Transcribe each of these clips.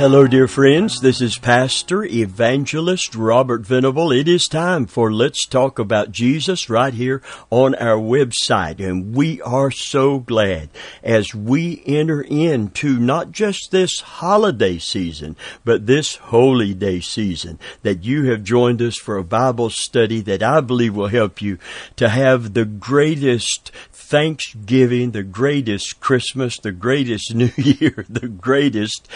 Hello, dear friends. This is Pastor Evangelist Robert Venable. It is time for Let's Talk About Jesus right here on our website. And we are so glad as we enter into not just this holiday season, but this holy day season that you have joined us for a Bible study that I believe will help you to have the greatest Thanksgiving, the greatest Christmas, the greatest New Year, the greatest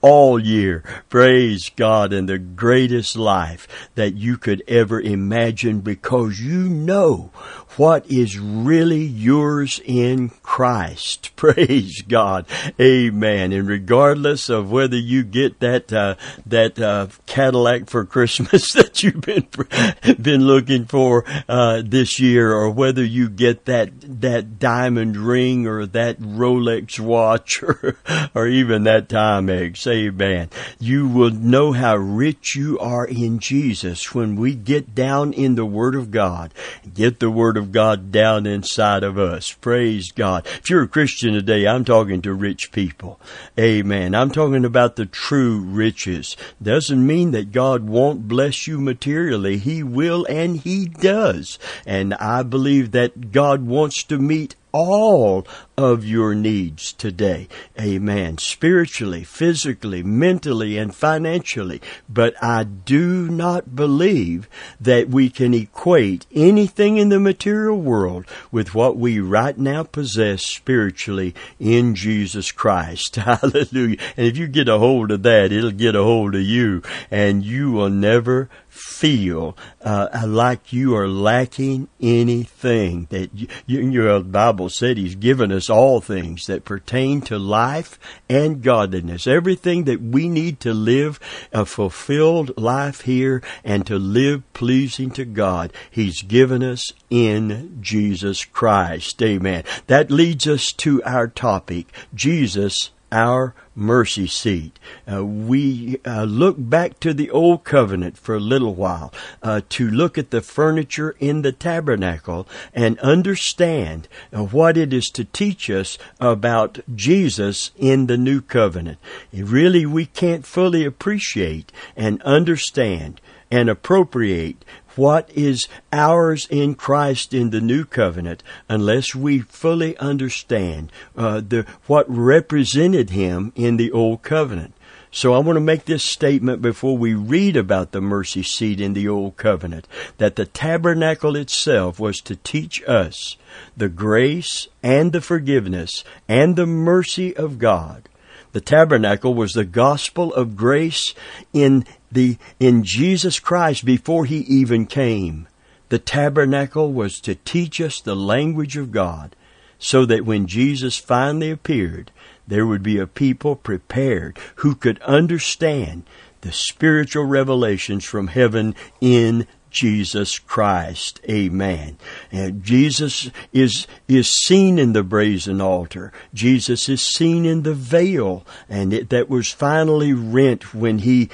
all year. Praise God in the greatest life that you could ever imagine because you know what is really yours in Christ. Praise God. Amen. And regardless of whether you get that, uh, that, uh, Cadillac for Christmas that you've been, been looking for, uh, this year or whether you get that, that diamond ring or that Rolex watch or, or even that Timex. Amen. You will know how rich you are in Jesus when we get down in the Word of God, get the Word of God down inside of us. Praise God. If you're a Christian today, I'm talking to rich people. Amen. I'm talking about the true riches. Doesn't mean that God won't bless you materially. He will and He does. And I believe that God wants to meet all of your needs today. Amen. Spiritually, physically, mentally, and financially. But I do not believe that we can equate anything in the material world with what we right now possess spiritually in Jesus Christ. Hallelujah. And if you get a hold of that, it'll get a hold of you and you will never feel uh, like you are lacking anything. That you, your Bible said He's given us all things that pertain to life and godliness. Everything that we need to live a fulfilled life here and to live pleasing to God, He's given us in Jesus Christ. Amen. That leads us to our topic, Jesus our mercy seat. Uh, we uh, look back to the old covenant for a little while uh, to look at the furniture in the tabernacle and understand uh, what it is to teach us about Jesus in the new covenant. really, we can't fully appreciate and understand and appropriate what is ours in Christ in the new covenant unless we fully understand uh, the what represented him in the old covenant. So I want to make this statement before we read about the mercy seat in the Old Covenant that the tabernacle itself was to teach us the grace and the forgiveness and the mercy of God. The tabernacle was the gospel of grace in the, in Jesus Christ before he even came. The tabernacle was to teach us the language of God so that when Jesus finally appeared, there would be a people prepared who could understand the spiritual revelations from heaven in Jesus Christ. Amen. And Jesus is, is seen in the brazen altar. Jesus is seen in the veil and it, that was finally rent when he,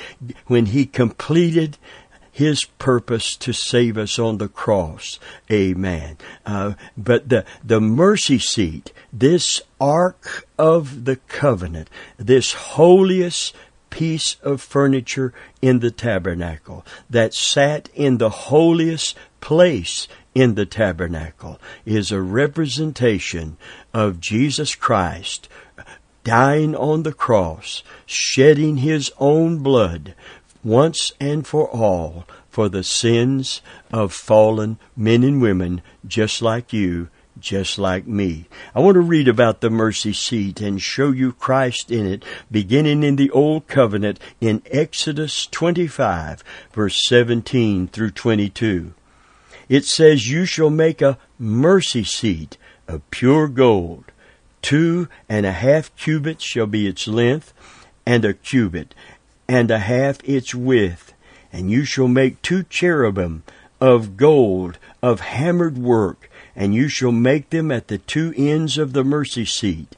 when he completed his purpose to save us on the cross. Amen. Uh, but the, the mercy seat, this ark of the covenant, this holiest piece of furniture in the tabernacle that sat in the holiest place in the tabernacle is a representation of Jesus Christ dying on the cross, shedding his own blood once and for all for the sins of fallen men and women just like you just like me. I want to read about the mercy seat and show you Christ in it, beginning in the Old Covenant in Exodus 25, verse 17 through 22. It says, You shall make a mercy seat of pure gold. Two and a half cubits shall be its length, and a cubit, and a half its width. And you shall make two cherubim of gold, of hammered work, and you shall make them at the two ends of the mercy seat.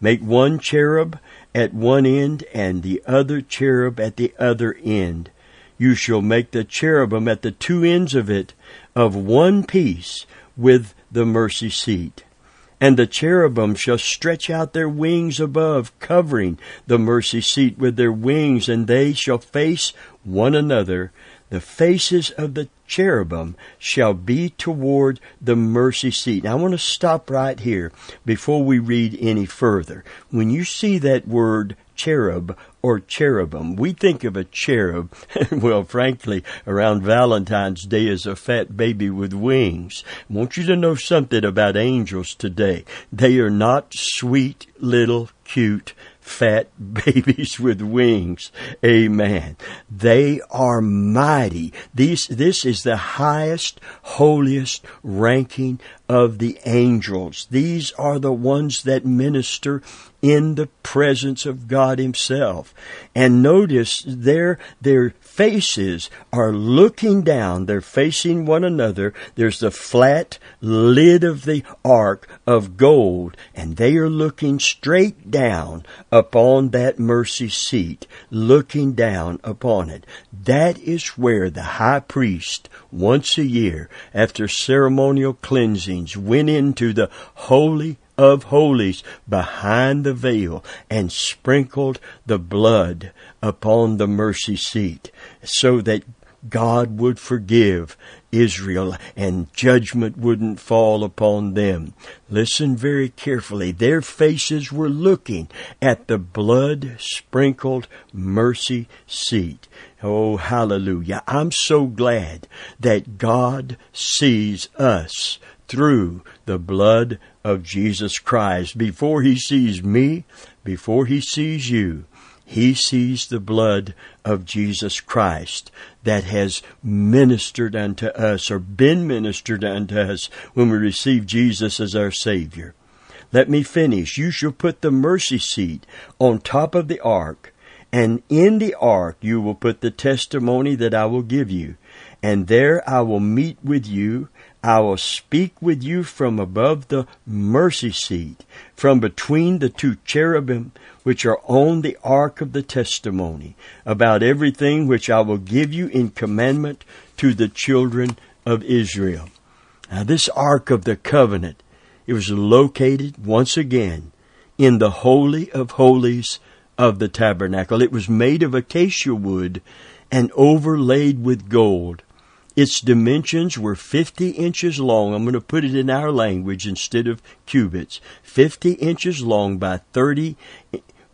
Make one cherub at one end and the other cherub at the other end. You shall make the cherubim at the two ends of it of one piece with the mercy seat. And the cherubim shall stretch out their wings above, covering the mercy seat with their wings, and they shall face one another. The faces of the cherubim shall be toward the mercy seat. Now I want to stop right here before we read any further. When you see that word cherub or cherubim. We think of a cherub, well, frankly, around Valentine's Day as a fat baby with wings. I want you to know something about angels today. They are not sweet little cute fat babies with wings. Amen. They are mighty. These, this is the highest, holiest ranking of the angels. These are the ones that minister in the presence of God Himself. And notice their, their faces are looking down. They're facing one another. There's the flat lid of the ark of gold, and they are looking straight down upon that mercy seat, looking down upon it. That is where the high priest, once a year, after ceremonial cleansings, went into the holy of holies behind the veil and sprinkled the blood upon the mercy seat so that God would forgive Israel and judgment wouldn't fall upon them. Listen very carefully. Their faces were looking at the blood sprinkled mercy seat. Oh, hallelujah. I'm so glad that God sees us through the blood of Jesus Christ. Before he sees me, before he sees you, he sees the blood of Jesus Christ that has ministered unto us or been ministered unto us when we receive Jesus as our Savior. Let me finish. You shall put the mercy seat on top of the ark, and in the ark you will put the testimony that I will give you. And there I will meet with you I will speak with you from above the mercy seat, from between the two cherubim which are on the ark of the testimony, about everything which I will give you in commandment to the children of Israel. Now, this ark of the covenant, it was located once again in the Holy of Holies of the tabernacle. It was made of acacia wood and overlaid with gold. Its dimensions were 50 inches long. I'm going to put it in our language instead of cubits. 50 inches long by 30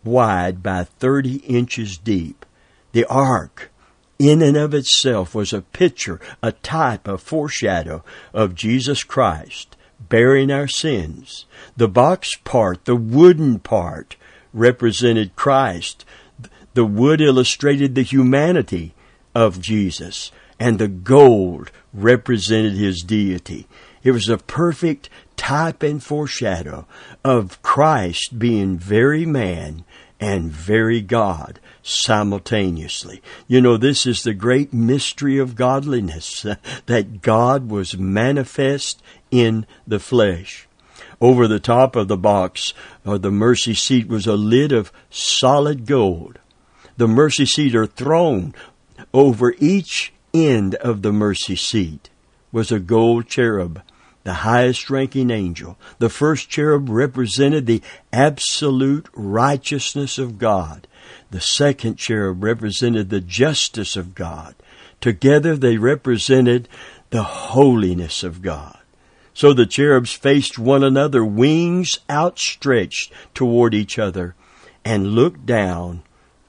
wide by 30 inches deep. The ark, in and of itself, was a picture, a type, a foreshadow of Jesus Christ bearing our sins. The box part, the wooden part, represented Christ. The wood illustrated the humanity of Jesus and the gold represented his deity. It was a perfect type and foreshadow of Christ being very man and very God simultaneously. You know, this is the great mystery of godliness, that God was manifest in the flesh. Over the top of the box, or the mercy seat, was a lid of solid gold. The mercy seat or throne over each end of the mercy seat was a gold cherub, the highest ranking angel. The first cherub represented the absolute righteousness of God. The second cherub represented the justice of God. Together they represented the holiness of God. So the cherubs faced one another, wings outstretched toward each other, and looked down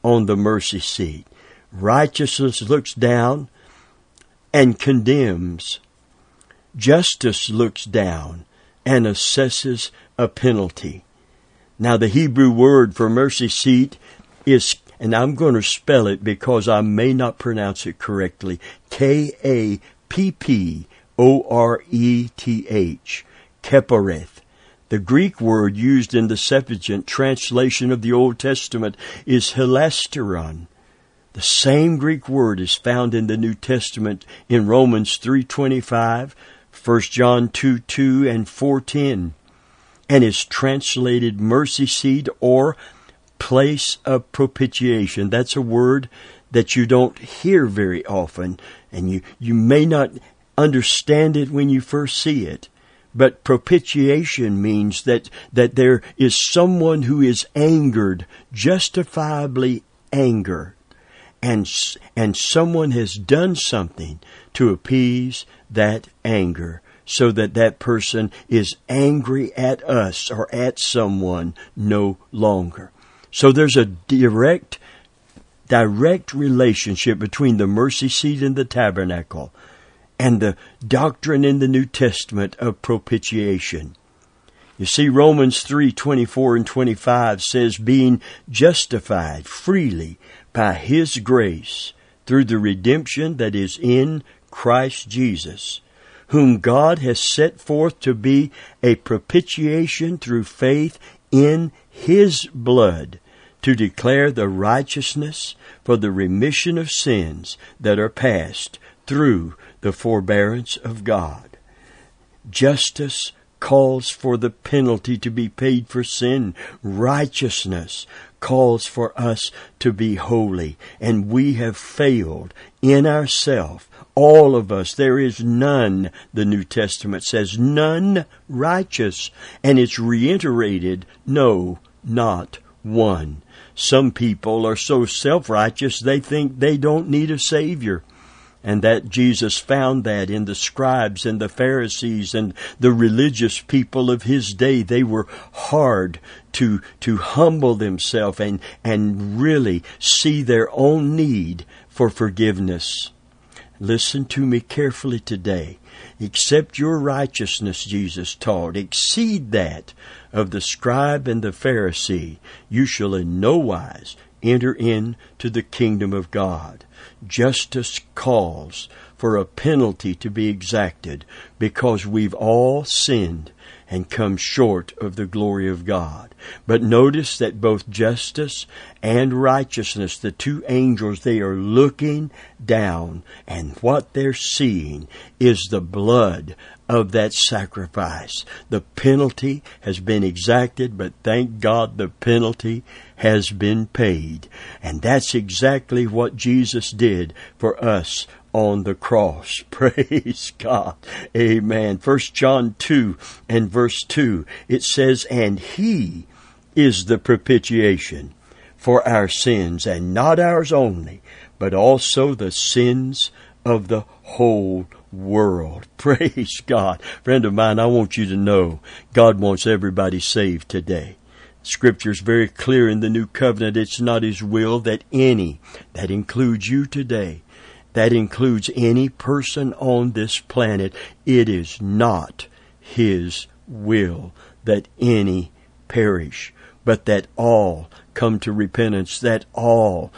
on the mercy seat. Righteousness looks down and condemns. Justice looks down and assesses a penalty. Now, the Hebrew word for mercy seat is, and I'm going to spell it because I may not pronounce it correctly, K A P P O R E T H, Kapporeth. The Greek word used in the Septuagint translation of the Old Testament is hilasterion, the same Greek word is found in the New Testament in Romans 3.25, 1 John 2, 2, and 4.10, and is translated mercy seat or place of propitiation. That's a word that you don't hear very often, and you, you may not understand it when you first see it. But propitiation means that, that there is someone who is angered, justifiably angered, and, and someone has done something to appease that anger so that that person is angry at us or at someone no longer. So there's a direct, direct relationship between the mercy seat and the tabernacle and the doctrine in the New Testament of propitiation. You see, Romans 3 24 and 25 says, being justified freely by His grace through the redemption that is in Christ Jesus, whom God has set forth to be a propitiation through faith in His blood, to declare the righteousness for the remission of sins that are past through the forbearance of God. Justice calls for the penalty to be paid for sin. Righteousness calls for us to be holy. And we have failed in ourselves. All of us. There is none, the New Testament says, none righteous. And it's reiterated, no, not one. Some people are so self-righteous they think they don't need a Savior and that Jesus found that in the scribes and the Pharisees and the religious people of his day. They were hard to, to humble themselves and, and really see their own need for forgiveness. Listen to me carefully today. Accept your righteousness, Jesus taught. Exceed that of the scribe and the Pharisee. You shall in no wise enter into the kingdom of God. Justice calls for a penalty to be exacted because we've all sinned and come short of the glory of God. But notice that both justice and righteousness, the two angels, they are looking down and what they're seeing is the blood of that sacrifice. The penalty has been exacted, but thank God the penalty has been paid. And that's exactly what Jesus did for us on the cross. Praise God. Amen. First John 2 and verse 2, it says, And He is the propitiation for our sins, and not ours only, but also the sins of the whole world. Praise God. Friend of mine, I want you to know God wants everybody saved today. Scripture is very clear in the new covenant. It's not His will that any, that includes you today, that includes any person on this planet, it is not His will that any perish, but that all come to repentance, that all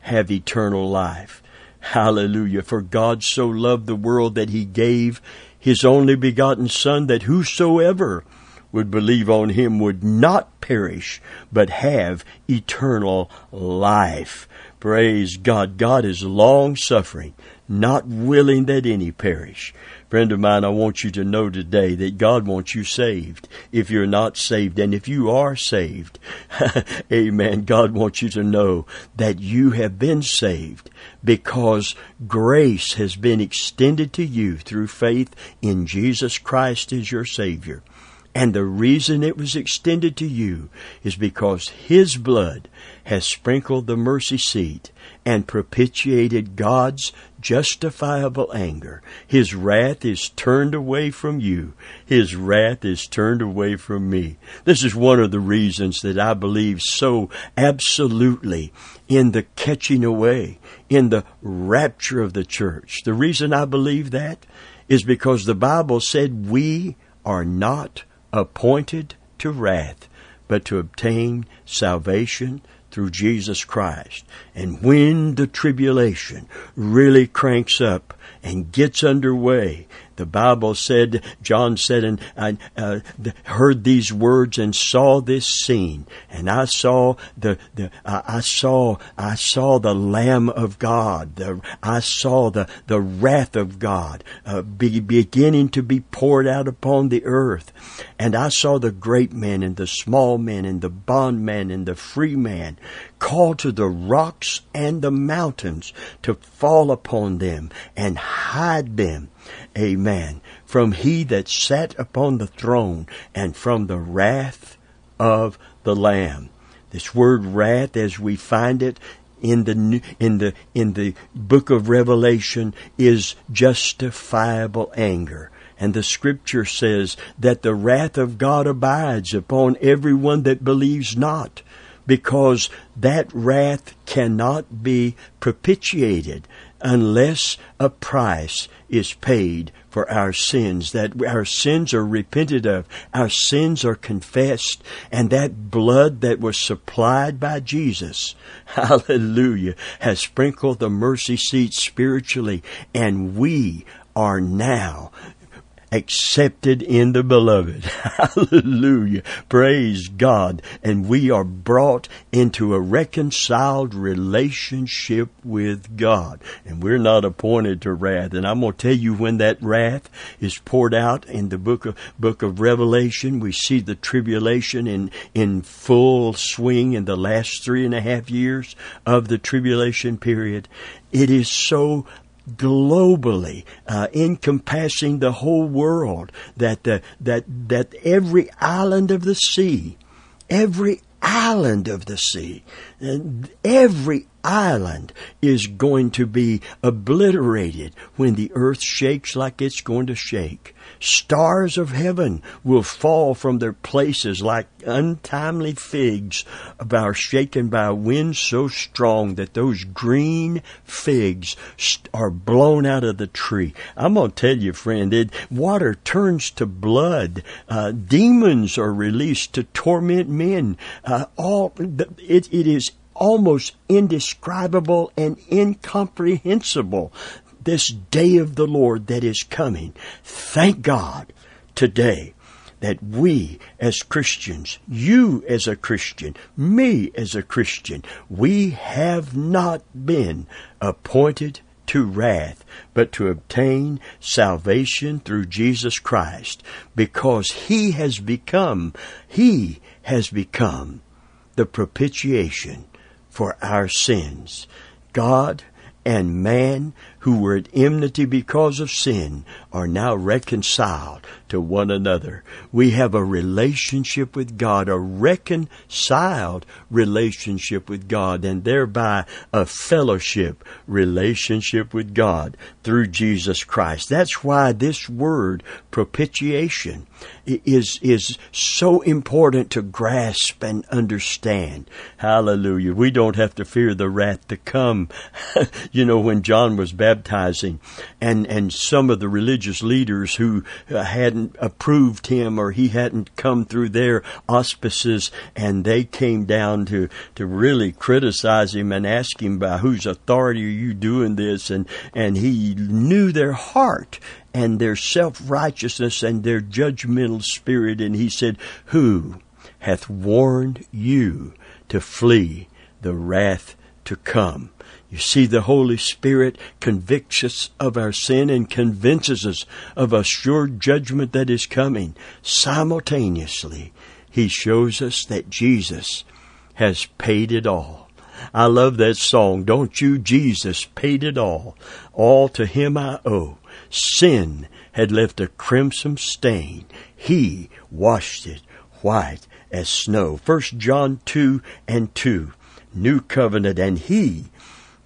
have eternal life. Hallelujah. For God so loved the world that He gave His only begotten Son that whosoever would believe on him would not perish, but have eternal life. Praise God. God is long suffering, not willing that any perish. Friend of mine, I want you to know today that God wants you saved if you're not saved. And if you are saved, amen, God wants you to know that you have been saved because grace has been extended to you through faith in Jesus Christ as your Savior. And the reason it was extended to you is because His blood has sprinkled the mercy seat and propitiated God's justifiable anger. His wrath is turned away from you. His wrath is turned away from me. This is one of the reasons that I believe so absolutely in the catching away, in the rapture of the church. The reason I believe that is because the Bible said we are not appointed to wrath, but to obtain salvation through Jesus Christ. And when the tribulation really cranks up and gets underway, the Bible said, John said, and I uh, heard these words and saw this scene, and I saw the, the uh, I saw I saw the Lamb of God, the I saw the the wrath of God uh, be, beginning to be poured out upon the earth, and I saw the great man and the small man and the bondman and the free man called to the rocks and the mountains to fall upon them and hide them Amen. From he that sat upon the throne and from the wrath of the Lamb. This word wrath, as we find it in the in the in the book of Revelation, is justifiable anger. And the scripture says that the wrath of God abides upon everyone that believes not, because that wrath cannot be propitiated unless a price is paid for our sins, that our sins are repented of, our sins are confessed, and that blood that was supplied by Jesus, hallelujah, has sprinkled the mercy seat spiritually, and we are now accepted in the beloved. Hallelujah. Praise God. And we are brought into a reconciled relationship with God. And we're not appointed to wrath. And I'm going to tell you when that wrath is poured out in the book of, book of Revelation. We see the tribulation in, in full swing in the last three and a half years of the tribulation period. It is so globally, uh, encompassing the whole world, that, the, that, that every island of the sea, every island of the sea, every island is going to be obliterated when the earth shakes like it's going to shake. Stars of heaven will fall from their places like untimely figs are shaken by a wind so strong that those green figs are blown out of the tree. I'm to tell you, friend, it, water turns to blood. Uh, demons are released to torment men. Uh, all it, it is almost indescribable and incomprehensible this day of the Lord that is coming. Thank God today that we as Christians, you as a Christian, me as a Christian, we have not been appointed to wrath, but to obtain salvation through Jesus Christ, because He has become, He has become the propitiation for our sins. God and man who were at enmity because of sin are now reconciled to one another. We have a relationship with God, a reconciled relationship with God, and thereby a fellowship relationship with God through Jesus Christ. That's why this word propitiation is is so important to grasp and understand. Hallelujah. We don't have to fear the wrath to come. you know when John was baptized baptizing, and and some of the religious leaders who uh, hadn't approved him or he hadn't come through their auspices, and they came down to to really criticize him and ask him by whose authority are you doing this, and and he knew their heart and their self righteousness and their judgmental spirit, and he said, Who hath warned you to flee the wrath to come? You see, the Holy Spirit convicts us of our sin and convinces us of a sure judgment that is coming. Simultaneously, He shows us that Jesus has paid it all. I love that song, don't you? Jesus paid it all. All to Him I owe. Sin had left a crimson stain. He washed it white as snow. First John 2 and 2. New covenant, and He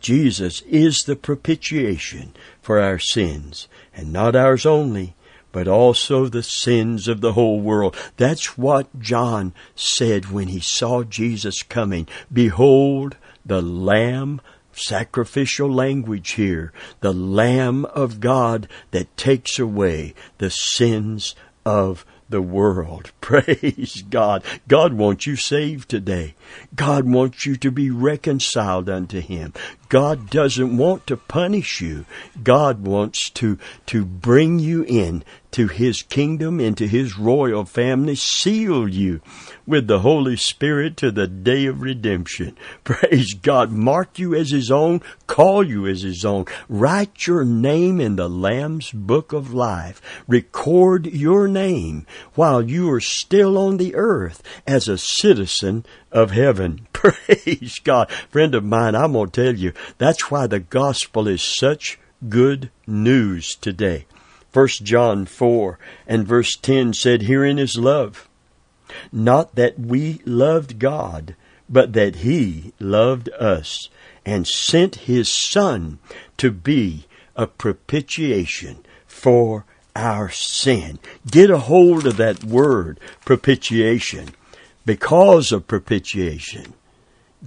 Jesus is the propitiation for our sins, and not ours only, but also the sins of the whole world. That's what John said when he saw Jesus coming. Behold, the Lamb sacrificial language here, the Lamb of God that takes away the sins of the world. Praise God. God wants you saved today. God wants you to be reconciled unto Him. God doesn't want to punish you. God wants to, to bring you in to His kingdom, into His royal family, seal you with the Holy Spirit to the day of redemption. Praise God. Mark you as His own, call you as His own. Write your name in the Lamb's book of life. Record your name while you are still on the earth as a citizen of heaven. Praise God. Friend of mine, I'm going to tell you, that's why the gospel is such good news today. 1 John 4 and verse 10 said, Herein is love. Not that we loved God, but that He loved us and sent His Son to be a propitiation for our sin. Get a hold of that word, propitiation. Because of propitiation,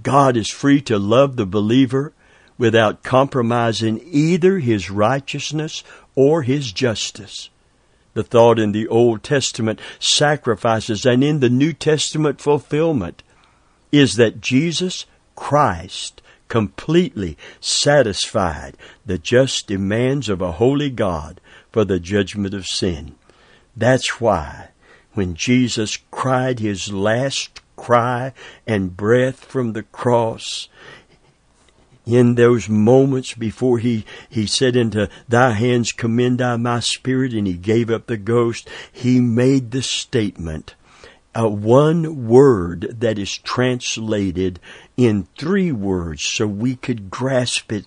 God is free to love the believer without compromising either his righteousness or his justice. The thought in the Old Testament sacrifices and in the New Testament fulfillment is that Jesus Christ completely satisfied the just demands of a holy God for the judgment of sin. That's why when Jesus cried his last cry and breath from the cross, in those moments before he, he said into thy hands commend I my spirit and he gave up the ghost, he made the statement, uh, one word that is translated in three words so we could grasp it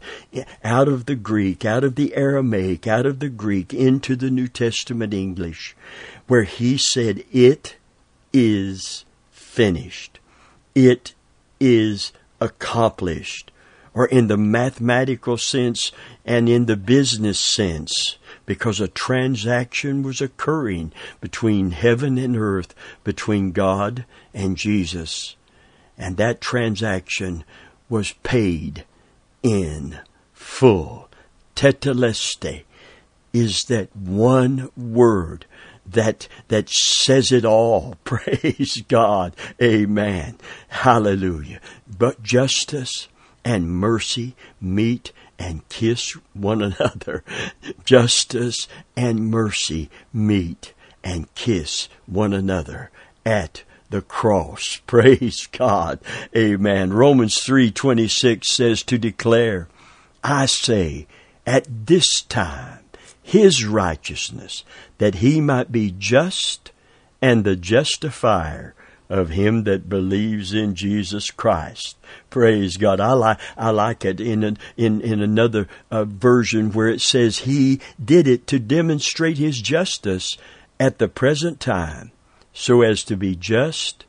out of the Greek, out of the Aramaic, out of the Greek into the New Testament English, where he said, It is finished. It is accomplished or in the mathematical sense and in the business sense, because a transaction was occurring between heaven and earth, between God and Jesus. And that transaction was paid in full. Tetelestai is that one word that that says it all. Praise God. Amen. Hallelujah. But justice and mercy meet and kiss one another. Justice and mercy meet and kiss one another at the cross. Praise God. Amen. Romans 3:26 says to declare, I say, at this time his righteousness that he might be just and the justifier of him that believes in Jesus Christ. Praise God. I like I like it in in in another uh, version where it says he did it to demonstrate his justice at the present time, so as to be just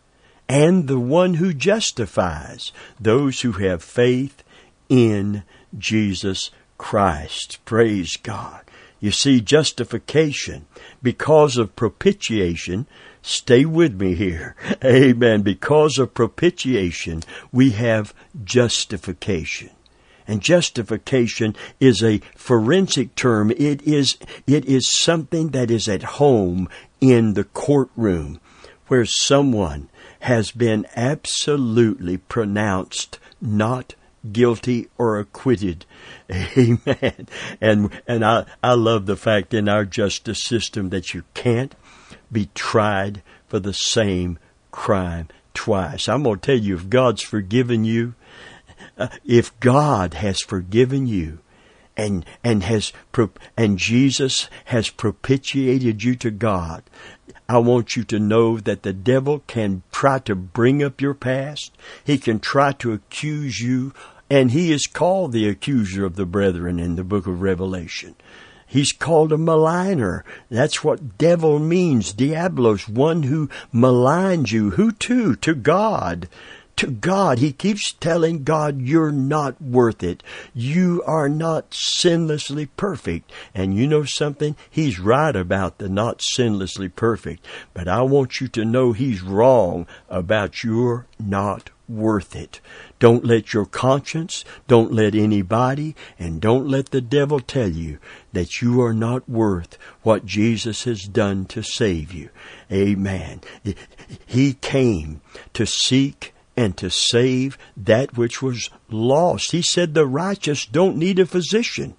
and the one who justifies those who have faith in Jesus Christ. Praise God. You see, justification because of propitiation Stay with me here. Amen. Because of propitiation, we have justification. And justification is a forensic term. It is, it is something that is at home in the courtroom where someone has been absolutely pronounced not guilty or acquitted. Amen. And, and I, I love the fact in our justice system that you can't be tried for the same crime twice. I'm going to tell you, if God's forgiven you, uh, if God has forgiven you, and and has and Jesus has propitiated you to God. I want you to know that the devil can try to bring up your past. He can try to accuse you, and he is called the accuser of the brethren in the book of Revelation. He's called a maligner. That's what devil means. Diablos, one who maligns you. Who to? To God. To God. He keeps telling God, you're not worth it. You are not sinlessly perfect. And you know something? He's right about the not sinlessly perfect. But I want you to know he's wrong about you're not worth it. Don't let your conscience, don't let anybody, and don't let the devil tell you that you are not worth what Jesus has done to save you. Amen. He came to seek and to save that which was lost. He said the righteous don't need a physician.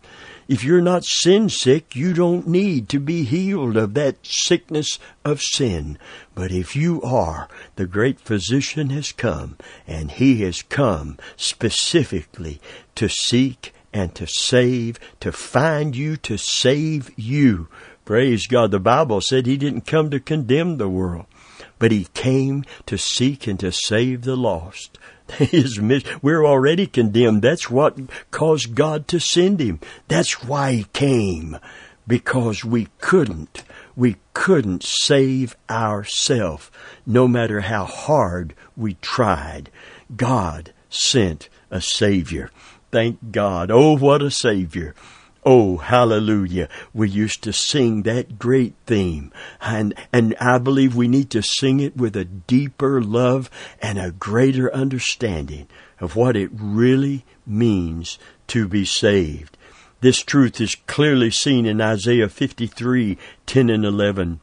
If you're not sin sick, you don't need to be healed of that sickness of sin. But if you are, the great physician has come, and he has come specifically to seek and to save, to find you, to save you. Praise God. The Bible said he didn't come to condemn the world, but he came to seek and to save the lost. His we're already condemned. That's what caused God to send him. That's why he came. because we couldn't. We couldn't save ourselves, no matter how hard we tried. God sent a Savior. Thank God. Oh, what a Savior. Oh, hallelujah. We used to sing that great theme. And, and I believe we need to sing it with a deeper love and a greater understanding of what it really means to be saved. This truth is clearly seen in Isaiah 53, 10 and 11.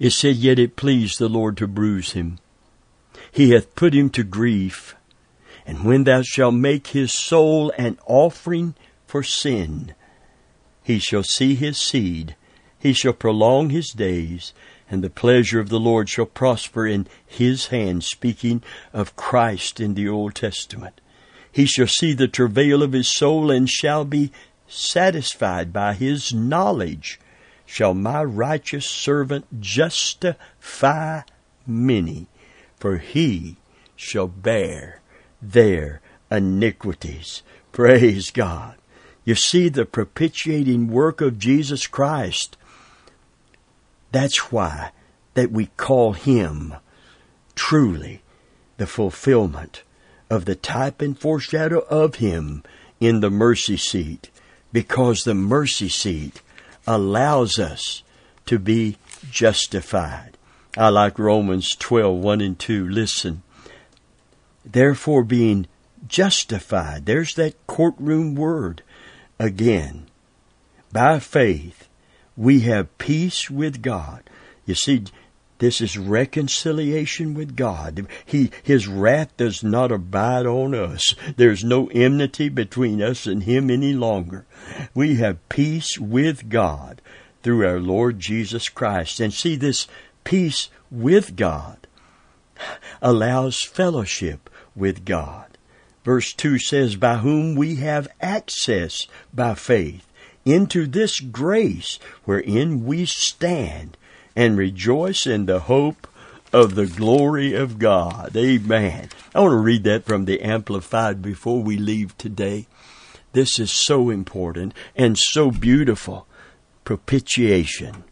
It said, Yet it pleased the Lord to bruise him. He hath put him to grief. And when thou shalt make his soul an offering for sin. He shall see his seed, he shall prolong his days, and the pleasure of the Lord shall prosper in his hand, speaking of Christ in the Old Testament. He shall see the travail of his soul and shall be satisfied by his knowledge. Shall my righteous servant justify many, for he shall bear their iniquities. Praise God. You see the propitiating work of Jesus Christ. That's why that we call him truly the fulfillment of the type and foreshadow of him in the mercy seat because the mercy seat allows us to be justified. I like Romans 12, 1 and 2. Listen. Therefore being justified, there's that courtroom word again. By faith, we have peace with God. You see, this is reconciliation with God. He, His wrath does not abide on us. There's no enmity between us and Him any longer. We have peace with God through our Lord Jesus Christ. And see, this peace with God allows fellowship with God. Verse 2 says, By whom we have access by faith into this grace wherein we stand and rejoice in the hope of the glory of God. Amen. I want to read that from the Amplified before we leave today. This is so important and so beautiful. Propitiation,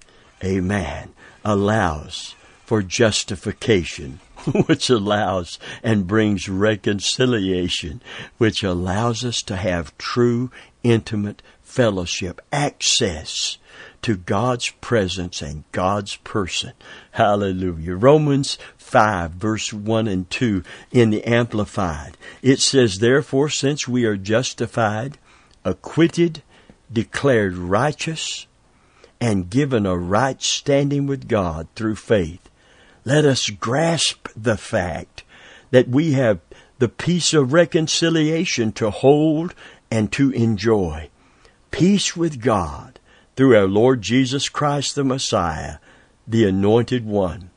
amen, allows for justification which allows and brings reconciliation, which allows us to have true, intimate fellowship, access to God's presence and God's person. Hallelujah. Romans 5 verse 1 and 2 in the Amplified. It says, Therefore, since we are justified, acquitted, declared righteous, and given a right standing with God through faith, let us grasp the fact that we have the peace of reconciliation to hold and to enjoy. Peace with God through our Lord Jesus Christ the Messiah, the Anointed One.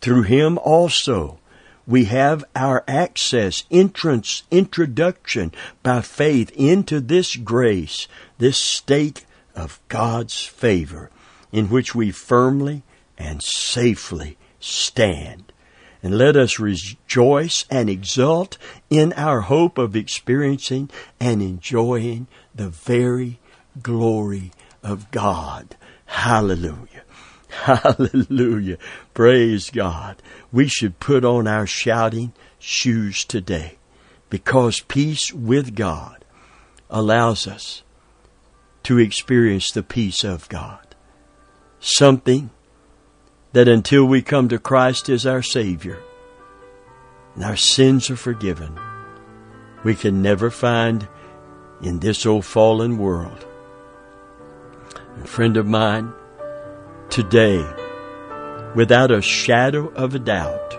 Through Him also we have our access, entrance, introduction by faith into this grace, this state of God's favor in which we firmly and safely stand. And let us rejoice and exult in our hope of experiencing and enjoying the very glory of God. Hallelujah. Hallelujah. Praise God. We should put on our shouting shoes today because peace with God allows us to experience the peace of God. Something that until we come to Christ as our Savior and our sins are forgiven, we can never find in this old fallen world. A friend of mine, today, without a shadow of a doubt,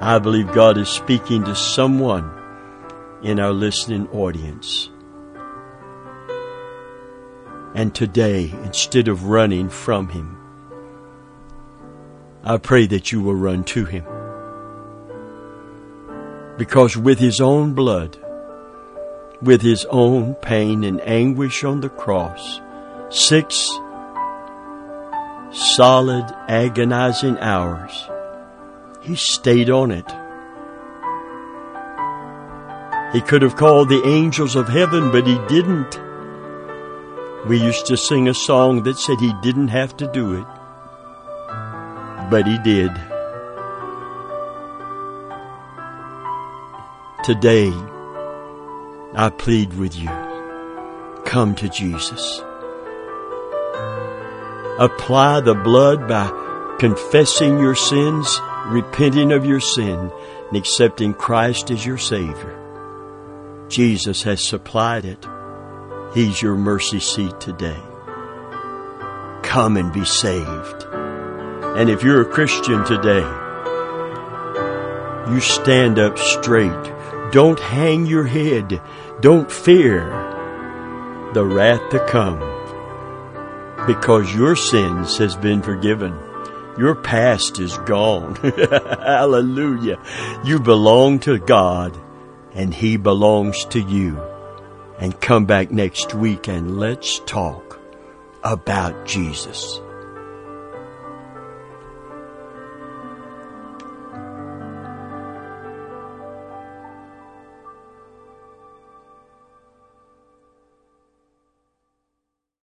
I believe God is speaking to someone in our listening audience. And today, instead of running from Him, I pray that you will run to him. Because with his own blood, with his own pain and anguish on the cross, six solid, agonizing hours, he stayed on it. He could have called the angels of heaven, but he didn't. We used to sing a song that said he didn't have to do it, but he did. Today, I plead with you. Come to Jesus. Apply the blood by confessing your sins, repenting of your sin, and accepting Christ as your Savior. Jesus has supplied it. He's your mercy seat today. Come and be saved. And if you're a Christian today, you stand up straight. Don't hang your head. Don't fear the wrath to come because your sins has been forgiven. Your past is gone. Hallelujah. You belong to God and He belongs to you and come back next week and let's talk about Jesus.